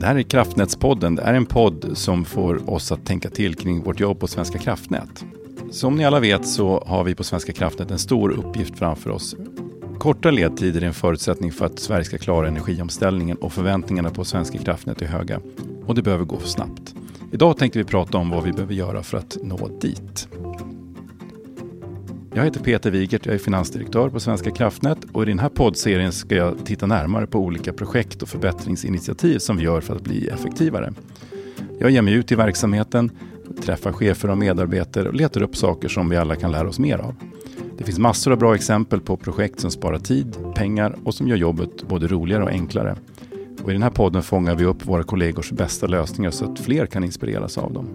Det här är Kraftnätspodden. Det är en podd som får oss att tänka till kring vårt jobb på Svenska kraftnät. Som ni alla vet så har vi på Svenska kraftnät en stor uppgift framför oss. Korta ledtider är en förutsättning för att Sverige ska klara energiomställningen och förväntningarna på Svenska kraftnät är höga. Och det behöver gå snabbt. Idag tänkte vi prata om vad vi behöver göra för att nå dit. Jag heter Peter Wigert, jag är finansdirektör på Svenska kraftnät och i den här poddserien ska jag titta närmare på olika projekt och förbättringsinitiativ som vi gör för att bli effektivare. Jag ger mig ut i verksamheten, träffar chefer och medarbetare och letar upp saker som vi alla kan lära oss mer av. Det finns massor av bra exempel på projekt som sparar tid, pengar och som gör jobbet både roligare och enklare. Och I den här podden fångar vi upp våra kollegors bästa lösningar så att fler kan inspireras av dem.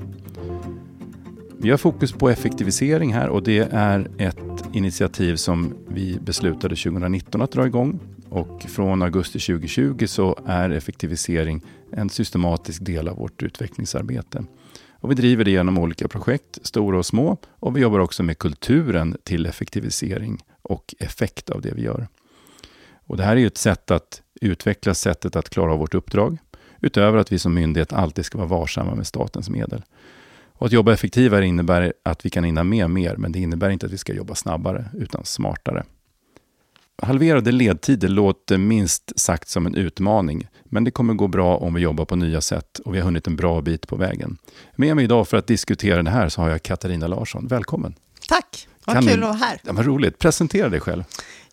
Vi har fokus på effektivisering här och det är ett initiativ som vi beslutade 2019 att dra igång. Och från augusti 2020 så är effektivisering en systematisk del av vårt utvecklingsarbete. Och vi driver det genom olika projekt, stora och små. Och vi jobbar också med kulturen till effektivisering och effekt av det vi gör. Och det här är ett sätt att utveckla sättet att klara av vårt uppdrag. Utöver att vi som myndighet alltid ska vara varsamma med statens medel. Och att jobba effektivare innebär att vi kan hinna med mer, men det innebär inte att vi ska jobba snabbare, utan smartare. Halverade ledtider låter minst sagt som en utmaning, men det kommer gå bra om vi jobbar på nya sätt och vi har hunnit en bra bit på vägen. Med mig idag för att diskutera det här så har jag Katarina Larsson. Välkommen! Tack! Vad Kan kul ni- att vara här. Ja, vad roligt. Presentera dig själv.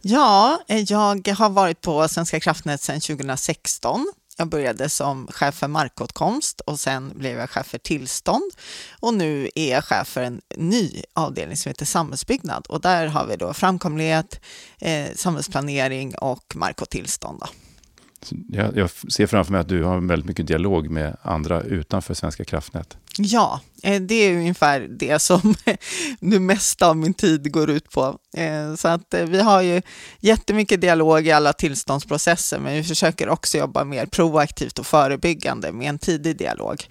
Ja, eh, jag har varit på Svenska kraftnät sedan 2016. Jag började som chef för markåtkomst och sen blev jag chef för tillstånd. Och nu är jag chef för en ny avdelning som heter samhällsbyggnad. Och där har vi då framkomlighet, eh, samhällsplanering och mark och tillstånd. Då. Jag, jag ser framför mig att du har väldigt mycket dialog med andra utanför Svenska kraftnät. Ja, eh, det är ungefär det som det mesta av min tid går ut på. Eh, Så att eh, vi har ju jättemycket dialog i alla tillståndsprocesser, men vi försöker också jobba mer proaktivt och förebyggande med en tidig dialog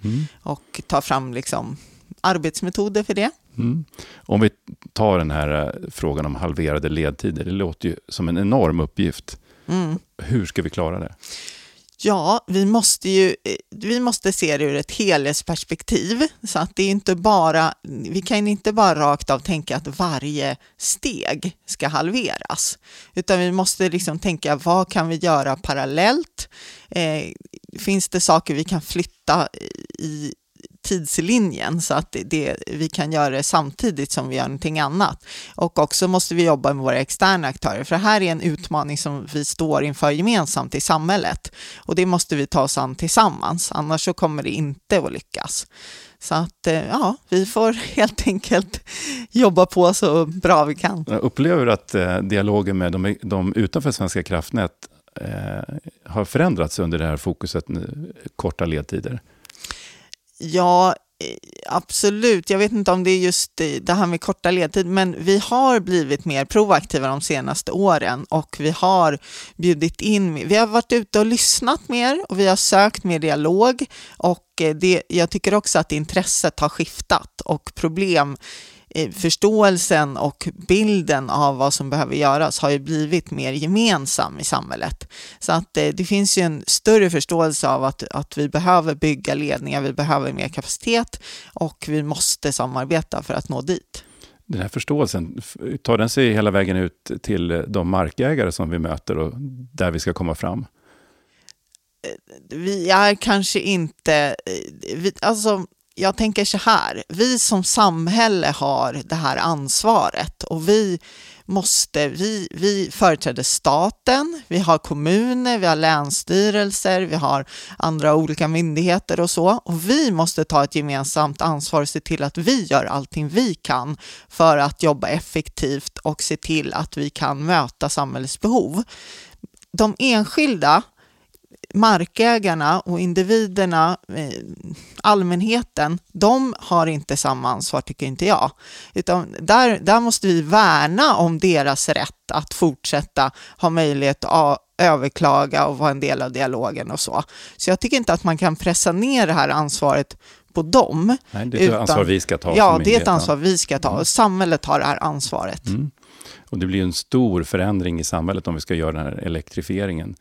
och ta fram liksom arbetsmetoder för det. Mm. Om vi tar den här frågan om halverade ledtider, det låter ju som en enorm uppgift. Mm. Hur ska vi klara det? Ja, vi måste ju eh, vi måste se det ur ett helhetsperspektiv. Så att det är inte bara, vi kan inte bara rakt av tänka att varje steg ska halveras. Utan vi måste liksom tänka, vad kan vi göra parallellt? Eh, finns det saker vi kan flytta i tidslinjen så att det, det, vi kan göra det samtidigt som vi gör någonting annat. Och också måste vi jobba med våra externa aktörer, för det här är en utmaning som vi står inför gemensamt i samhället. Och det måste vi ta oss an tillsammans, annars så kommer det inte att lyckas. Så att eh, ja, vi får helt enkelt jobba på så bra vi kan. Jag upplever att eh, dialogen med de, de utanför Svenska kraftnät eh, har förändrats under det här fokuset, nu, korta ledtider. Ja, eh, absolut. Jag vet inte om det är just eh, det här med korta ledtid, men vi har blivit mer proaktiva de senaste åren och vi har bjudit in, vi har varit ute och lyssnat mer och vi har sökt mer dialog och eh, det, jag tycker också att intresset har skiftat och problem förståelsen och bilden av vad som behöver göras har ju blivit mer gemensam i samhället. Så att eh, det finns ju en större förståelse av att, att vi behöver bygga ledningar, vi behöver mer kapacitet och vi måste samarbeta för att nå dit. Den här förståelsen, tar den sig hela vägen ut till eh, de markägare som vi möter och där vi ska komma fram? vi är kanske inte, eh, vi, alltså jag tänker så här, vi som samhälle har det här ansvaret och vi måste, vi, vi företräder staten, vi har kommuner, vi har länsstyrelser, vi har andra olika myndigheter och så och vi måste ta ett gemensamt ansvar och se till att vi gör allting vi kan för att jobba effektivt och se till att vi kan möta samhällets behov. De enskilda markägarna och individerna, eh, allmänheten, de har inte samma ansvar tycker inte jag. Utan där, där måste vi värna om deras rätt att fortsätta ha möjlighet att överklaga och vara en del av dialogen och så. Så jag tycker inte att man kan pressa ner det här ansvaret på dem. Nej, det är ett Utan- ansvar vi ska ta Ja, det är ett ansvar vi ska ta och samhället har det här ansvaret. Mm. Och det blir en stor förändring i samhället om vi ska göra den här elektrifieringen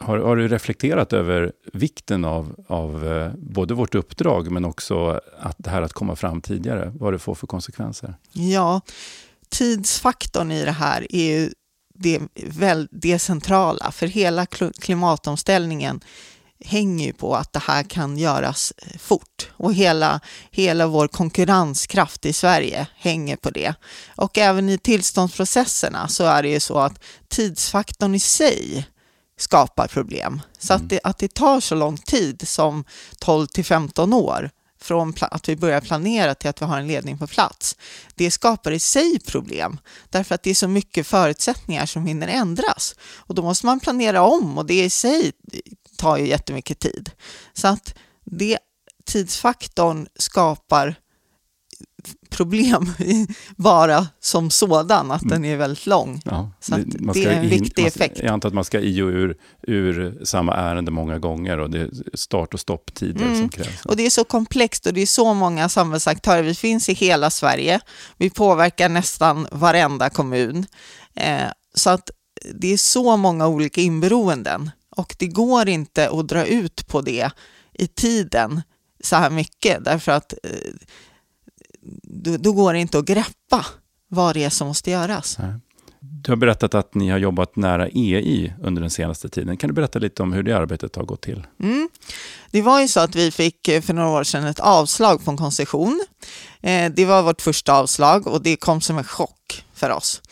har, har, du reflekterat över vikten av, av eh, både vårt uppdrag men också att det här att komma fram tidigare, vad det får för konsekvenser? Ja, tidsfaktorn i det här är ju det, väl, det centrala, för hela klimatomställningen hänger ju på att det här kan göras eh, fort och hela, hela vår konkurrenskraft i Sverige hänger på det. Och även i tillståndsprocesserna så är det ju så att tidsfaktorn i sig skapar problem. Så mm. att, det, att det tar så lång tid som 12 till 15 år från att vi börjar planera till att vi har en ledning på plats, det skapar i sig problem. Därför att det är så mycket förutsättningar som hinner ändras. Och då måste man planera om och det i sig tar ju jättemycket tid. Så att det, tidsfaktorn skapar problem bara som sådan, att den är väldigt lång. Ja, så det, det är en in, viktig man, effekt. Jag antar att man ska i och ur, ur samma ärende många gånger och det är start och stopptider mm. som krävs. Och det är så komplext och det är så många samhällsaktörer. Vi finns i hela Sverige. Vi påverkar nästan varenda kommun. Eh, så att det är så många olika inberoenden och det går inte att dra ut på det i tiden så här mycket därför att eh, då, då går det inte att greppa vad det är som måste göras. Nej. Du har berättat att ni har jobbat nära EI under den senaste tiden. Kan du berätta lite om hur det arbetet har gått till? Mm. Det var ju så att vi fick eh, för några år sedan ett avslag på en koncession. Eh, det var vårt första avslag och det kom som en chock för oss.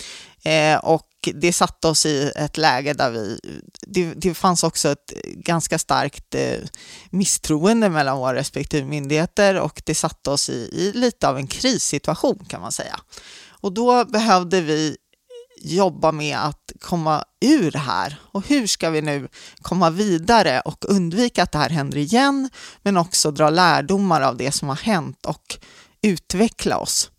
Och det satte oss i ett läge där vi... Det, det fanns också ett ganska starkt eh, misstroende mellan våra respektive myndigheter och det satte oss i, i lite av en krissituation kan man säga. Och då behövde vi jobba med att komma ur det här. Och hur ska vi nu komma vidare och undvika att det här händer igen, men också dra lärdomar av det som har hänt och utveckla oss.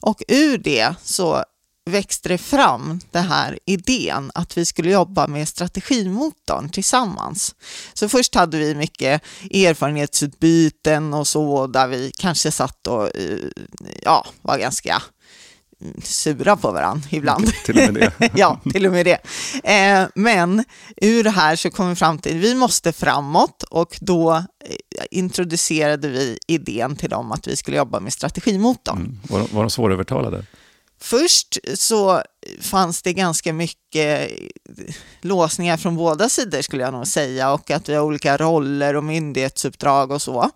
Och ur det så växte det fram den här idén att vi skulle jobba med strategimotorn tillsammans. Så först hade vi mycket erfarenhetsutbyten och så där vi kanske satt och eh, ja, var ganska sura på varandra ibland. Till och med det. ja, till och med det. Eh, men ur det här så kom vi fram till att vi måste framåt och då eh, introducerade vi idén till dem att vi skulle jobba med strategimotorn. Mm. Var, de, var de svårövertalade? Först så fanns det ganska mycket låsningar från båda sidor skulle jag nog säga och att vi har olika roller och myndighetsuppdrag och så.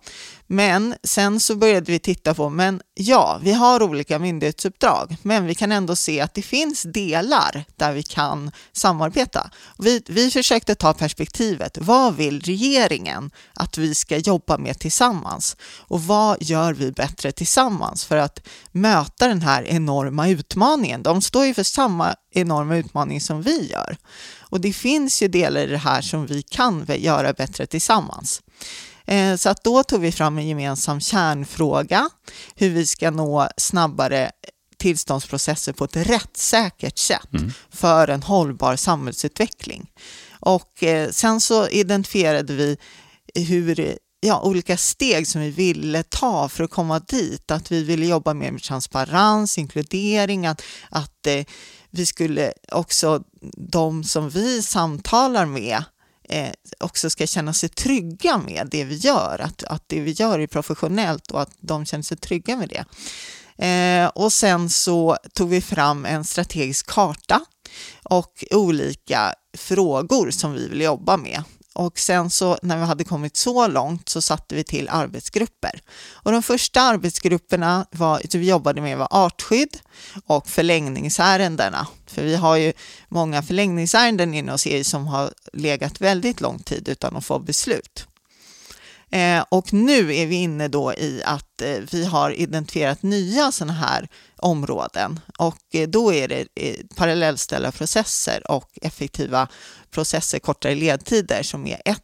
Men sen så började vi titta på, men ja, vi har olika myndighetsuppdrag, men vi kan ändå se att det finns delar där vi kan samarbeta. Vi, vi försökte ta perspektivet, vad vill regeringen att vi ska jobba med tillsammans? Och vad gör vi bättre tillsammans för att möta den här enorma utmaningen? De står ju för samma enorma utmaning som vi gör. Och det finns ju delar i det här som vi kan göra bättre tillsammans. Eh, så att då tog vi fram en gemensam kärnfråga, hur vi ska nå snabbare tillståndsprocesser på ett rättssäkert sätt mm. för en hållbar samhällsutveckling. Och eh, sen så identifierade vi hur ja, olika steg som vi ville ta för att komma dit. Att vi ville jobba mer med transparens, inkludering, att, att eh, vi skulle också, de som vi samtalar med, eh, också ska känna sig trygga med det vi gör, att, att det vi gör är professionellt och att de känner sig trygga med det. Eh, och sen så tog vi fram en strategisk karta och olika frågor som vi vill jobba med. Och sen så när vi hade kommit så långt så satte vi till arbetsgrupper. Och de första arbetsgrupperna var, vi jobbade med var artskydd och förlängningsärendena. För vi har ju många förlängningsärenden inom oss som har legat väldigt lång tid utan att få beslut. Eh, och nu är vi inne då i att eh, vi har identifierat nya sådana här områden och eh, då är det parallellställda processer och effektiva processer, kortare ledtider som är ett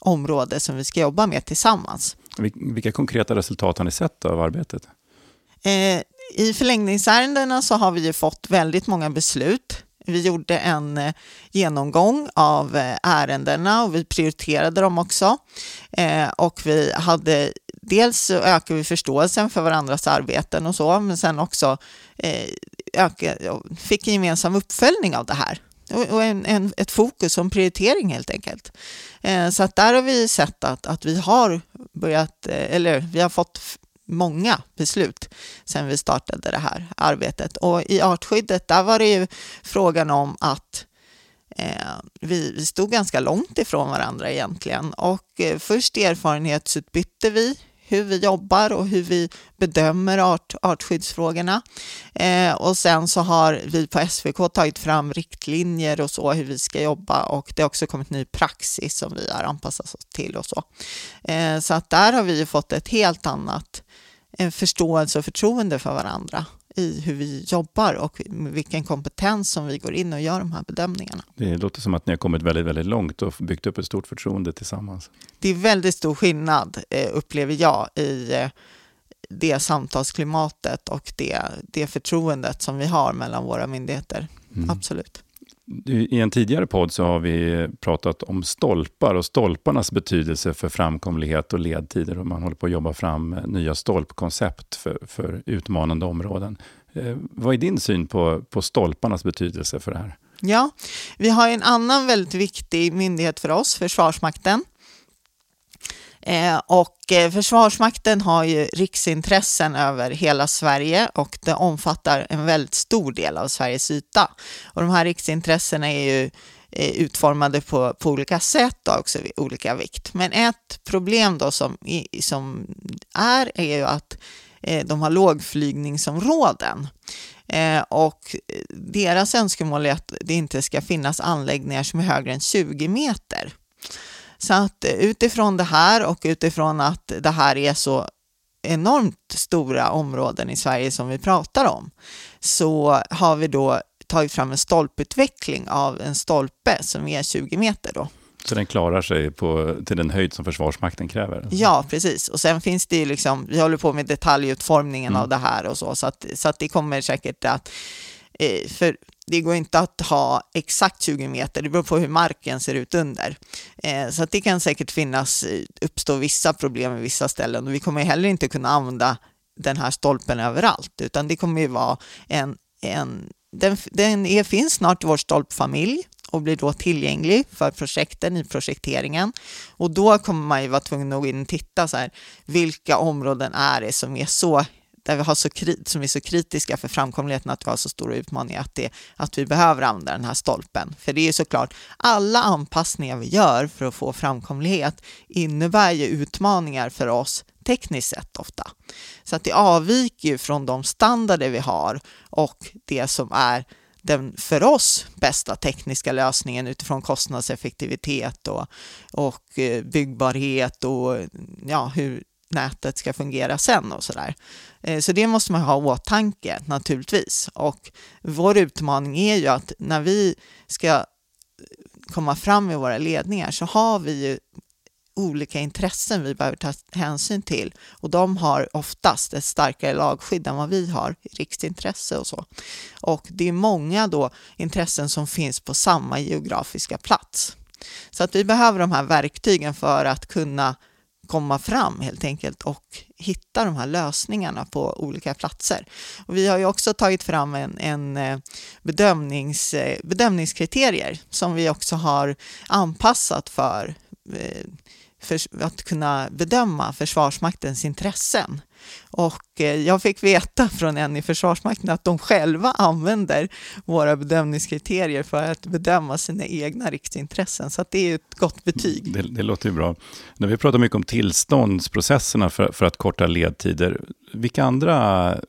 område som vi ska jobba med tillsammans. Vilka konkreta resultat har ni sett av arbetet? I förlängningsärendena så har vi ju fått väldigt många beslut vi gjorde en eh, genomgång av eh, ärendena och vi prioriterade dem också. Eh, och vi hade dels ökade vi förståelsen för varandras arbeten och så, men sen också öka, fick en gemensam uppföljning av det här. och en, en, ett fokus och en prioritering helt enkelt. Eh, så att där har vi sett att, att vi har börjat, eh, eller vi har fått många beslut sedan vi startade det här arbetet. Och i artskyddet, där var det ju frågan om att eh, vi, vi stod ganska långt ifrån varandra egentligen. Och eh, först erfarenhetsutbytte vi hur vi jobbar och hur vi bedömer art, artskyddsfrågorna. Eh, och sen så har vi på SVK tagit fram riktlinjer och så hur vi ska jobba och det har också kommit ny praxis som vi har anpassat oss till och så. Eh, så att där har vi fått ett helt annat en förståelse och förtroende för varandra i hur vi jobbar och vilken kompetens som vi går in och gör de här bedömningarna. Det låter som att ni har kommit väldigt, väldigt långt och byggt upp ett stort förtroende tillsammans. Det är väldigt stor skillnad, eh, upplever jag, i eh, det samtalsklimatet och det, det förtroendet som vi har mellan våra myndigheter. Mm. Absolut. I en tidigare podd så har vi pratat om stolpar och stolparnas betydelse för framkomlighet och ledtider. Och man håller på att jobba fram nya stolpkoncept för, för utmanande områden. Eh, vad är din syn på, på stolparnas betydelse för det här? Ja, vi har en annan väldigt viktig myndighet för oss, Försvarsmakten, Eh, och eh, Försvarsmakten har ju riksintressen över hela Sverige och det omfattar en väldigt stor del av Sveriges yta. Och de här riksintressena är ju eh, utformade på, på olika sätt och också olika vikt. Men ett problem då som, som är, är ju att de har lågflygningsområden. och deras önskemål är att det inte ska finnas anläggningar som är högre än 20 meter. Så att utifrån det här och utifrån att det här är så enormt stora områden i Sverige som vi pratar om, så har vi då tagit fram en stolputveckling av en stolpe som är 20 meter. Då. Så den klarar sig på, till den höjd som Försvarsmakten kräver? Ja, precis. Och sen finns det ju liksom, vi håller på med detaljutformningen mm. av det här och så, så att, så att det kommer säkert att eh, för det går inte att ha exakt 20 meter, det beror på hur marken ser ut under. Eh, så att det kan säkert finnas, eh, uppstå vissa problem i vissa ställen och vi kommer heller inte kunna använda den här stolpen överallt, utan det kommer ju vara en, en den, den är, finns snart i vår stolpfamilj och blir då tillgänglig för projekten i projekteringen. Och då kommer man ju vara tvungen att gå in och titta så här, vilka områden är det som är så där vi har så, som är så kritiska för framkomligheten att vi har så stora utmaningar att, det, att vi behöver använda den här stolpen. För det är ju såklart, alla anpassningar vi gör för att få framkomlighet innebär ju utmaningar för oss tekniskt sett ofta. Så att det avviker ju från de standarder vi har och det som är den för oss bästa tekniska lösningen utifrån kostnadseffektivitet och, och eh, byggbarhet och ja, hur nätet ska fungera sen och sådär. Eh, så det måste man ha i åtanke naturligtvis. Och vår utmaning är ju att när vi ska eh, komma fram i våra ledningar så har vi ju olika intressen vi behöver ta hänsyn till och de har oftast ett starkare lagskydd än vad vi har, riksintresse och så. Och det är många då intressen som finns på samma geografiska plats. Så att vi behöver de här verktygen för att kunna komma fram helt enkelt och hitta de här lösningarna på olika platser. Och vi har ju också tagit fram en, en eh, bedömnings, eh, bedömningskriterier som vi också har anpassat för eh, för att kunna bedöma Försvarsmaktens intressen. Och eh, jag fick veta från en i Försvarsmakten att de själva använder våra bedömningskriterier för att bedöma sina egna riksintressen. Så det är ett gott betyg. Det, det låter ju bra. När vi pratar mycket om tillståndsprocesserna för, för att korta ledtider, vilka andra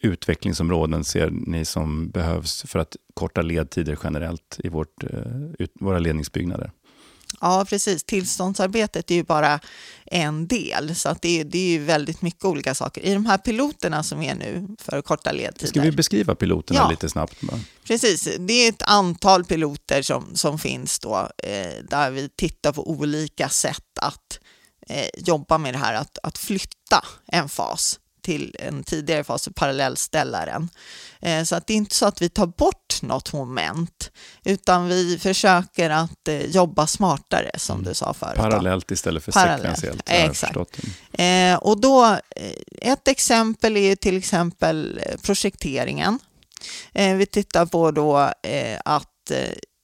utvecklingsområden ser ni som behövs för att korta ledtider generellt i vårt, eh, våra ledningsbyggnader? Ja, precis. Tillståndsarbetet är ju bara en del, så att det, är, det är ju väldigt mycket olika saker. I de här piloterna som är nu för korta ledtider. Ska vi beskriva piloterna ja, lite snabbt? Precis, det är ett antal piloter som, som finns då, eh, där vi tittar på olika sätt att eh, jobba med det här, att, att flytta en fas till en tidigare fas, parallellställaren. Eh, så att det är inte så att vi tar bort något moment, utan vi försöker att eh, jobba smartare, som mm. du sa förut. Parallellt istället för Parallellt. sekventiellt. Exakt. Eh, och då, ett exempel är till exempel projekteringen. Vi tittar på då att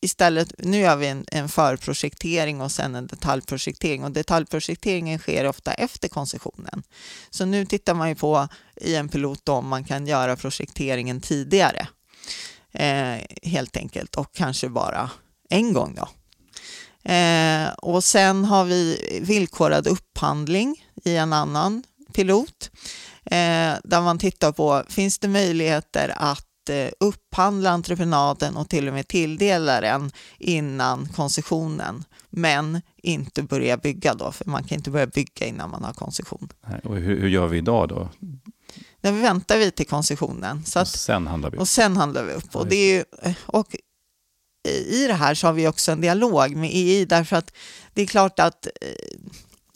istället, nu gör vi en, en förprojektering och sen en detaljprojektering och detaljprojekteringen sker ofta efter koncessionen. Så nu tittar man ju på i en pilot om man kan göra projekteringen tidigare eh, helt enkelt och kanske bara en gång då. Eh, och sen har vi villkorad upphandling i en annan pilot eh, där man tittar på finns det möjligheter att Eh, upphandla entreprenaden och till och med tilldela den innan koncessionen, men inte börja bygga då, för man kan inte börja bygga innan man har koncession. Och hur, hur gör vi idag då? När vi väntar vi till koncessionen. Så att, och sen handlar vi upp. Och sen handlar vi upp. Och, det är ju, och i det här så har vi också en dialog med EI, därför att det är klart att eh,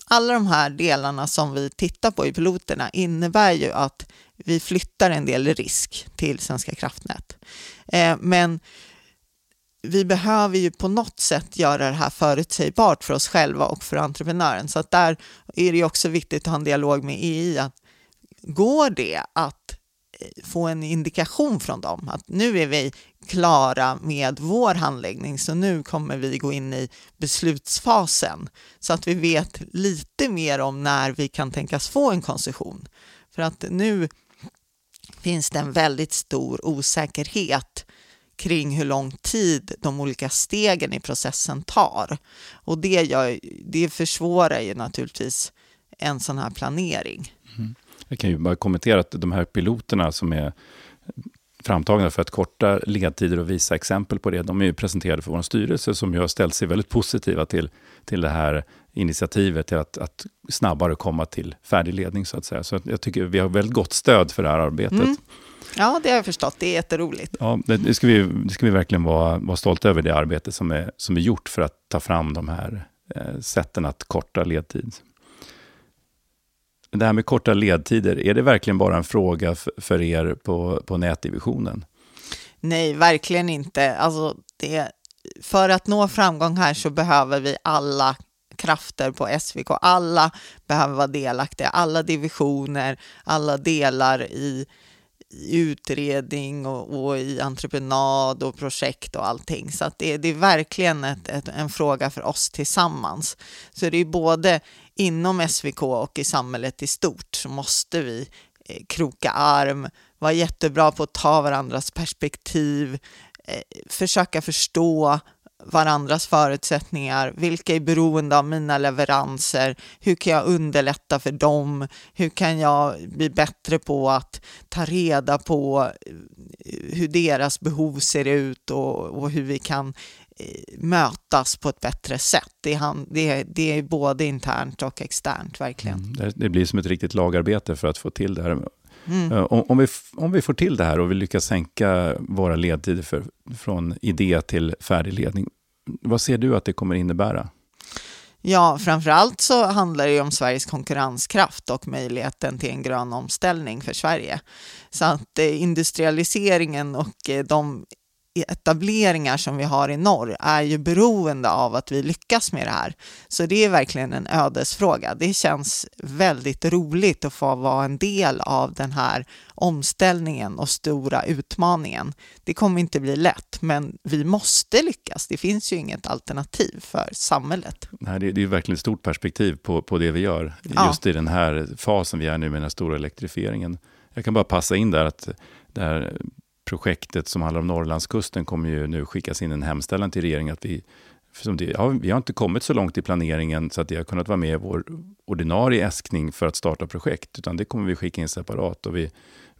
alla de här delarna som vi tittar på i piloterna innebär ju att vi flyttar en del risk till Svenska kraftnät. Eh, men vi behöver ju på något sätt göra det här förutsägbart för oss själva och för entreprenören. Så att där är det också viktigt att ha en dialog med EI. Att går det att eh, få en indikation från dem att nu är vi klara med vår handläggning så nu kommer vi gå in i beslutsfasen så att vi vet lite mer om när vi kan tänkas få en koncession. För att nu finns det en väldigt stor osäkerhet kring hur lång tid de olika stegen i processen tar. Och det, gör, det försvårar ju naturligtvis en sån här planering. Mm. Jag kan ju bara kommentera att de här piloterna som är framtagna för att korta ledtider och visa exempel på det. De är ju presenterade för vår styrelse som ju har ställt sig väldigt positiva till, till det här initiativet till att, att snabbare komma till färdig ledning så att säga. Så jag tycker vi har väldigt gott stöd för det här arbetet. Mm. Ja, det har jag förstått. Det är jätteroligt. Ja, det, ska, vi, det ska vi verkligen vara, vara stolta över, det arbete som är, som är gjort för att ta fram de här eh, sätten att korta ledtid. Men Det här med korta ledtider, är det verkligen bara en fråga för er på, på nätdivisionen? Nej, verkligen inte. Alltså, det, för att nå framgång här så behöver vi alla krafter på SVK. Alla behöver vara delaktiga, alla divisioner, alla delar i, i utredning och, och, i entreprenad och projekt och allting. Så att det, det är verkligen ett, ett, en fråga för oss tillsammans. Så det är både inom SVK och i samhället i stort så måste vi eh, kroka arm, vara jättebra på att ta varandras perspektiv, eh, försöka förstå varandras förutsättningar, vilka är beroende av mina leveranser, hur kan jag underlätta för dem, hur kan jag bli bättre på att ta reda på eh, hur deras behov ser ut och, och hur vi kan eh, mötas på ett bättre sätt. Det är, det, det är både internt och externt, verkligen. Mm, det, det, blir som ett riktigt lagarbete för att få till det här. Mm. Eh, om, om, vi, om vi får till det här och vi lyckas sänka våra ledtider för, från idé till färdig ledning, vad ser du att det kommer innebära? Ja, framför allt så handlar det om Sveriges konkurrenskraft och möjligheten till en grön omställning för Sverige. Så att eh, industrialiseringen och eh, de etableringar som vi har i norr är ju beroende av att vi lyckas med det här. Så det är verkligen en ödesfråga. Det känns väldigt roligt att få vara en del av den här omställningen och stora utmaningen. Det kommer inte bli lätt, men vi måste lyckas. Det finns ju inget alternativ för samhället. Nej, det, är verkligen ett stort perspektiv på, på det vi gör, just ja. i den här fasen vi är nu med den här stora elektrifieringen. Jag kan bara passa in där att det här projektet som handlar om Norrlandskusten kommer ju nu skickas in en hemställan till regeringen att vi det, ja, vi har inte kommit så långt i planeringen så att det har kunnat vara med i vår ordinarie äskning för att starta projekt, utan det kommer vi skicka in separat och vi,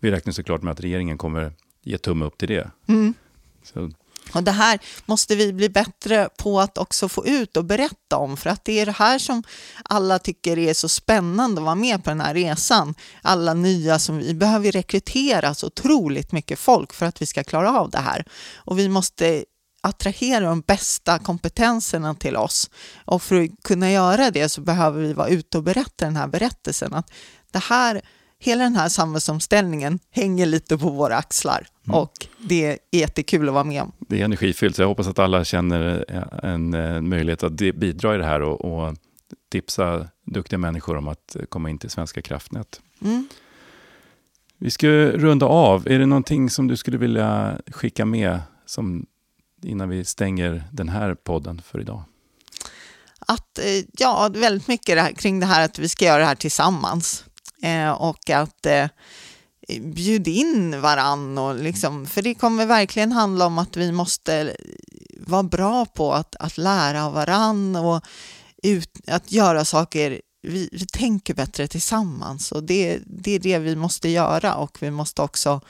vi räknar såklart med att regeringen kommer ge tumme upp till det. Mm. Så och det här måste vi bli bättre på att också få ut och berätta om, för att det är det här som alla tycker är så spännande att vara med på den här resan. Alla nya som vi behöver rekrytera så otroligt mycket folk för att vi ska klara av det här. Och vi måste attrahera de bästa kompetenserna till oss. Och för att kunna göra det så behöver vi vara ute och berätta den här berättelsen. Att det här hela den här samhällsomställningen hänger lite på våra axlar mm. och det är jättekul att vara med om. Det är energifyllt, så jag hoppas att alla känner en, en möjlighet att bidra i det här och, och, tipsa duktiga människor om att komma in till Svenska kraftnät. Mm. Vi ska runda av. Är det någonting som du skulle vilja skicka med som innan vi stänger den här podden för idag? Att, eh, ja, väldigt mycket det här, kring det här att vi ska göra det här tillsammans. Eh, och att eh, bjuda in varann. Och liksom, för det kommer verkligen handla om att vi måste vara bra på att, att lära av varann och ut, att göra saker vi, vi tänker bättre tillsammans och det, det är det vi måste göra och vi måste också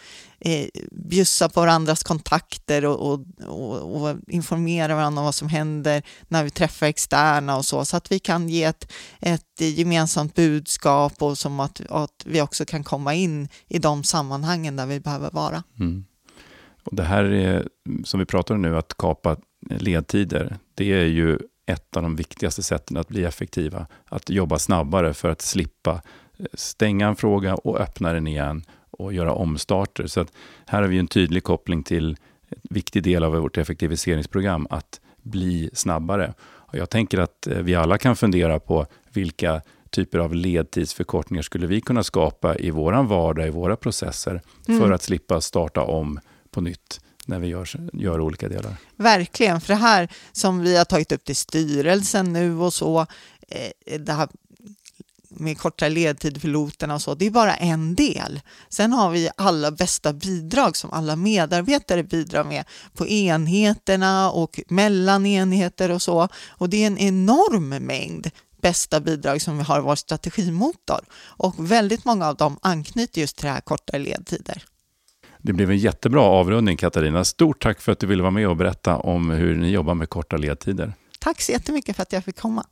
eh, bjussa på varandras kontakter och, och, och, och, informera varandra om vad som händer när vi träffar externa och så, så att vi kan ge ett, ett gemensamt budskap och som att, att vi också kan komma in i de sammanhangen där vi behöver vara. Mm. Och det här är, som vi pratar om nu, att kapa ledtider, det är ju ett av de viktigaste sätten att bli effektiva. Att jobba snabbare för att slippa eh, stänga en fråga och öppna den igen och göra omstarter. Så här har vi en tydlig koppling till en viktig del av vårt effektiviseringsprogram, att bli snabbare. Och jag tänker att eh, vi alla kan fundera på vilka typer av ledtidsförkortningar skulle vi kunna skapa i vår vardag, i våra processer, mm. för att slippa starta om på nytt när vi gör, gör olika delar. Verkligen, för det här som vi har tagit upp till styrelsen nu och så, eh, det här med kortare ledtid för loterna och så, det är bara en del. Sen har vi alla bästa bidrag som alla medarbetare bidrar med på enheterna och mellan enheter och så. Och det är en enorm mängd bästa bidrag som vi har i vår strategimotor och väldigt många av dem anknyter just till det här kortare ledtider. Det blev en jättebra avrundning Katarina. Stort tack för att du ville vara med och berätta om hur ni jobbar med korta ledtider. Tack så jättemycket för att jag fick komma.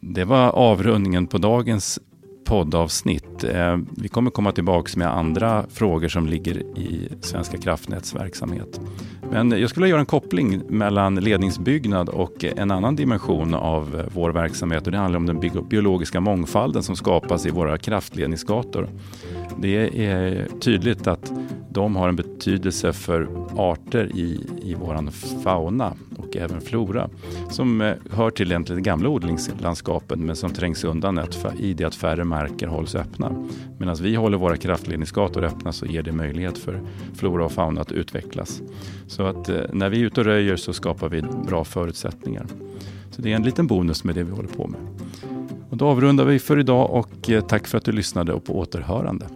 Det var avrundningen på dagens poddavsnitt. Eh, vi kommer komma tillbaka med andra frågor som ligger i Svenska kraftnäts verksamhet. Men jag skulle vilja göra en koppling mellan ledningsbyggnad och en annan dimension av vår verksamhet och det handlar om den biologiska mångfalden som skapas i våra kraftledningsgator. Det är tydligt att de har en betydelse för arter i, i vår fauna och även flora som eh, hör till egentligen det gamla odlingslandskapet men som trängs undan i det att färre marker hålls öppna. Medan vi håller våra kraftledningsgator öppna så ger det möjlighet för flora och fauna att utvecklas. Så att eh, när vi är ute och röjer så skapar vi bra förutsättningar. Så det är en liten bonus med det vi håller på med. Och då avrundar vi för idag och eh, tack för att du lyssnade och på återhörande.